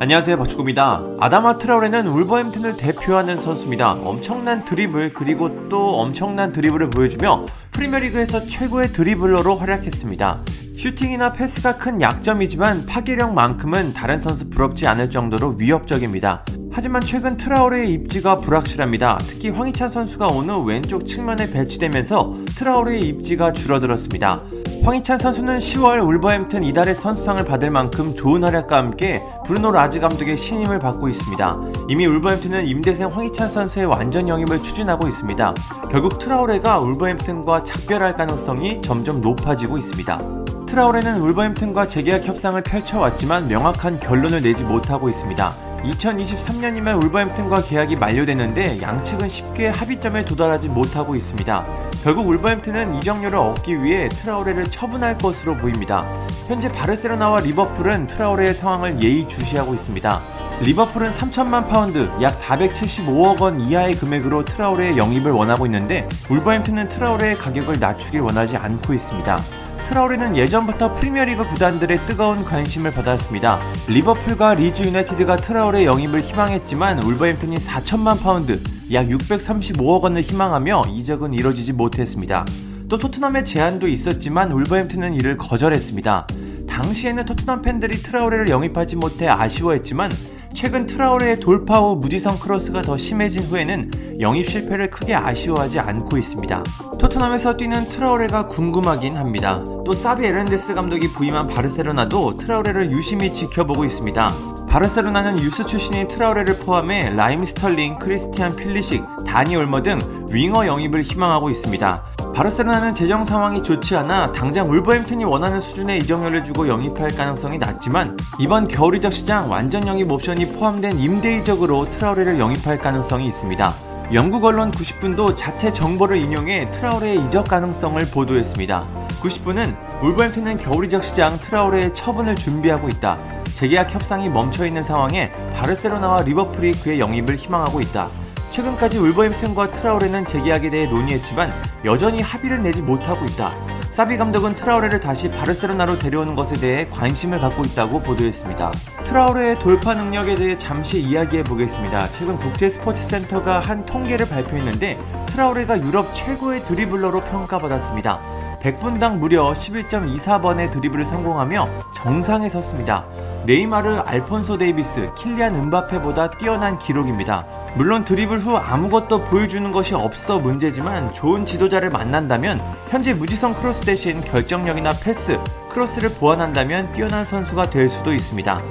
안녕하세요 박주구입니다. 아다마 트라우레는 울버햄튼을 대표하는 선수입니다. 엄청난 드리블 그리고 또 엄청난 드리블을 보여주며 프리미어리그에서 최고의 드리블러로 활약했습니다. 슈팅이나 패스가 큰 약점이지만 파괴력만큼은 다른 선수 부럽지 않을 정도로 위협적입니다. 하지만 최근 트라우레의 입지가 불확실합니다. 특히 황희찬 선수가 오늘 왼쪽 측면에 배치되면서 트라우레의 입지가 줄어들었습니다. 황희찬 선수는 10월 울버햄튼 이달의 선수상을 받을 만큼 좋은 활약과 함께 브루노 라즈 감독의 신임을 받고 있습니다. 이미 울버햄튼은 임대생 황희찬 선수의 완전 영입을 추진하고 있습니다. 결국 트라우레가 울버햄튼과 작별할 가능성이 점점 높아지고 있습니다. 트라우레는 울버햄튼과 재계약 협상을 펼쳐왔지만 명확한 결론을 내지 못하고 있습니다. 2023년이면 울버햄튼과 계약이 만료되는데 양측은 쉽게 합의점에 도달하지 못하고 있습니다. 결국 울버햄튼은 이적료를 얻기 위해 트라우레를 처분할 것으로 보입니다. 현재 바르셀로나와 리버풀은 트라우레의 상황을 예의주시하고 있습니다. 리버풀은 3천만 파운드, 약 475억 원 이하의 금액으로 트라우레의 영입을 원하고 있는데 울버햄튼은 트라우레의 가격을 낮추길 원하지 않고 있습니다. 트라우레는 예전부터 프리미어리그 구단들의 뜨거운 관심을 받았습니다. 리버풀과 리즈 유나이티드가 트라우레 영입을 희망했지만 울버햄튼이 4천만 파운드, 약 635억 원을 희망하며 이적은 이뤄지지 못했습니다. 또 토트넘의 제안도 있었지만 울버햄튼은 이를 거절했습니다. 당시에는 토트넘 팬들이 트라우레를 영입하지 못해 아쉬워했지만 최근 트라우레의 돌파 후 무지성 크로스가 더 심해진 후에는 영입 실패를 크게 아쉬워하지 않고 있습니다. 토트넘에서 뛰는 트라우레가 궁금하긴 합니다. 또 사비 에르난데스 감독이 부임한 바르셀로나도 트라우레를 유심히 지켜보고 있습니다. 바르셀로나는 유스 출신인 트라우레를 포함해 라힘 스털링, 크리스티안 풀리식, 다니 올모 등 윙어 영입을 희망하고 있습니다. 바르셀로나는 재정 상황이 좋지 않아 당장 울버햄튼이 원하는 수준의 이적료를 주고 영입할 가능성이 낮지만 이번 겨울 이적 시장 완전 영입 옵션이 포함된 임대 이적으로 트라우레를 영입할 가능성이 있습니다. 영국 언론 90분도 자체 정보를 인용해 트라우레의 이적 가능성을 보도했습니다. 90분은 울버햄튼은 겨울 이적 시장 트라우레의 처분을 준비하고 있다. 재계약 협상이 멈춰 있는 상황에 바르셀로나와 리버풀이 그의 영입을 희망하고 있다. 최근까지 울버햄튼과 트라우레는 재계약에 대해 논의했지만 여전히 합의를 내지 못하고 있다. 사비 감독은 트라우레를 다시 바르셀로나로 데려오는 것에 대해 관심을 갖고 있다고 보도했습니다. 트라우레의 돌파 능력에 대해 잠시 이야기해 보겠습니다. 최근 국제 스포츠 센터가 한 통계를 발표했는데 트라우레가 유럽 최고의 드리블러로 평가받았습니다. 100분당 무려 11.24번의 드리블을 성공하며 정상에 섰습니다. 네이마르, 알폰소 데이비스, 킬리안 음바페보다 뛰어난 기록입니다. 물론 드리블 후 아무것도 보여주는 것이 없어 문제지만 좋은 지도자를 만난다면 현재 무지성 크로스 대신 결정력이나 패스, 크로스를 보완한다면 뛰어난 선수가 될 수도 있습니다.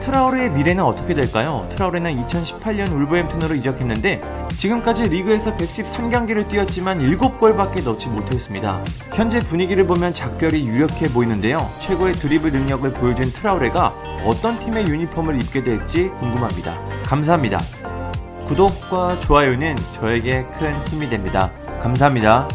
트라우레의 미래는 어떻게 될까요? 트라우레는 2018년 울버햄튼으로 이적했는데 지금까지 리그에서 113경기를 뛰었지만 7골밖에 넣지 못했습니다. 현재 분위기를 보면 작별이 유력해 보이는데요. 최고의 드리블 능력을 보여준 트라우레가 어떤 팀의 유니폼을 입게 될지 궁금합니다. 감사합니다. 구독과 좋아요는 저에게 큰 힘이 됩니다. 감사합니다.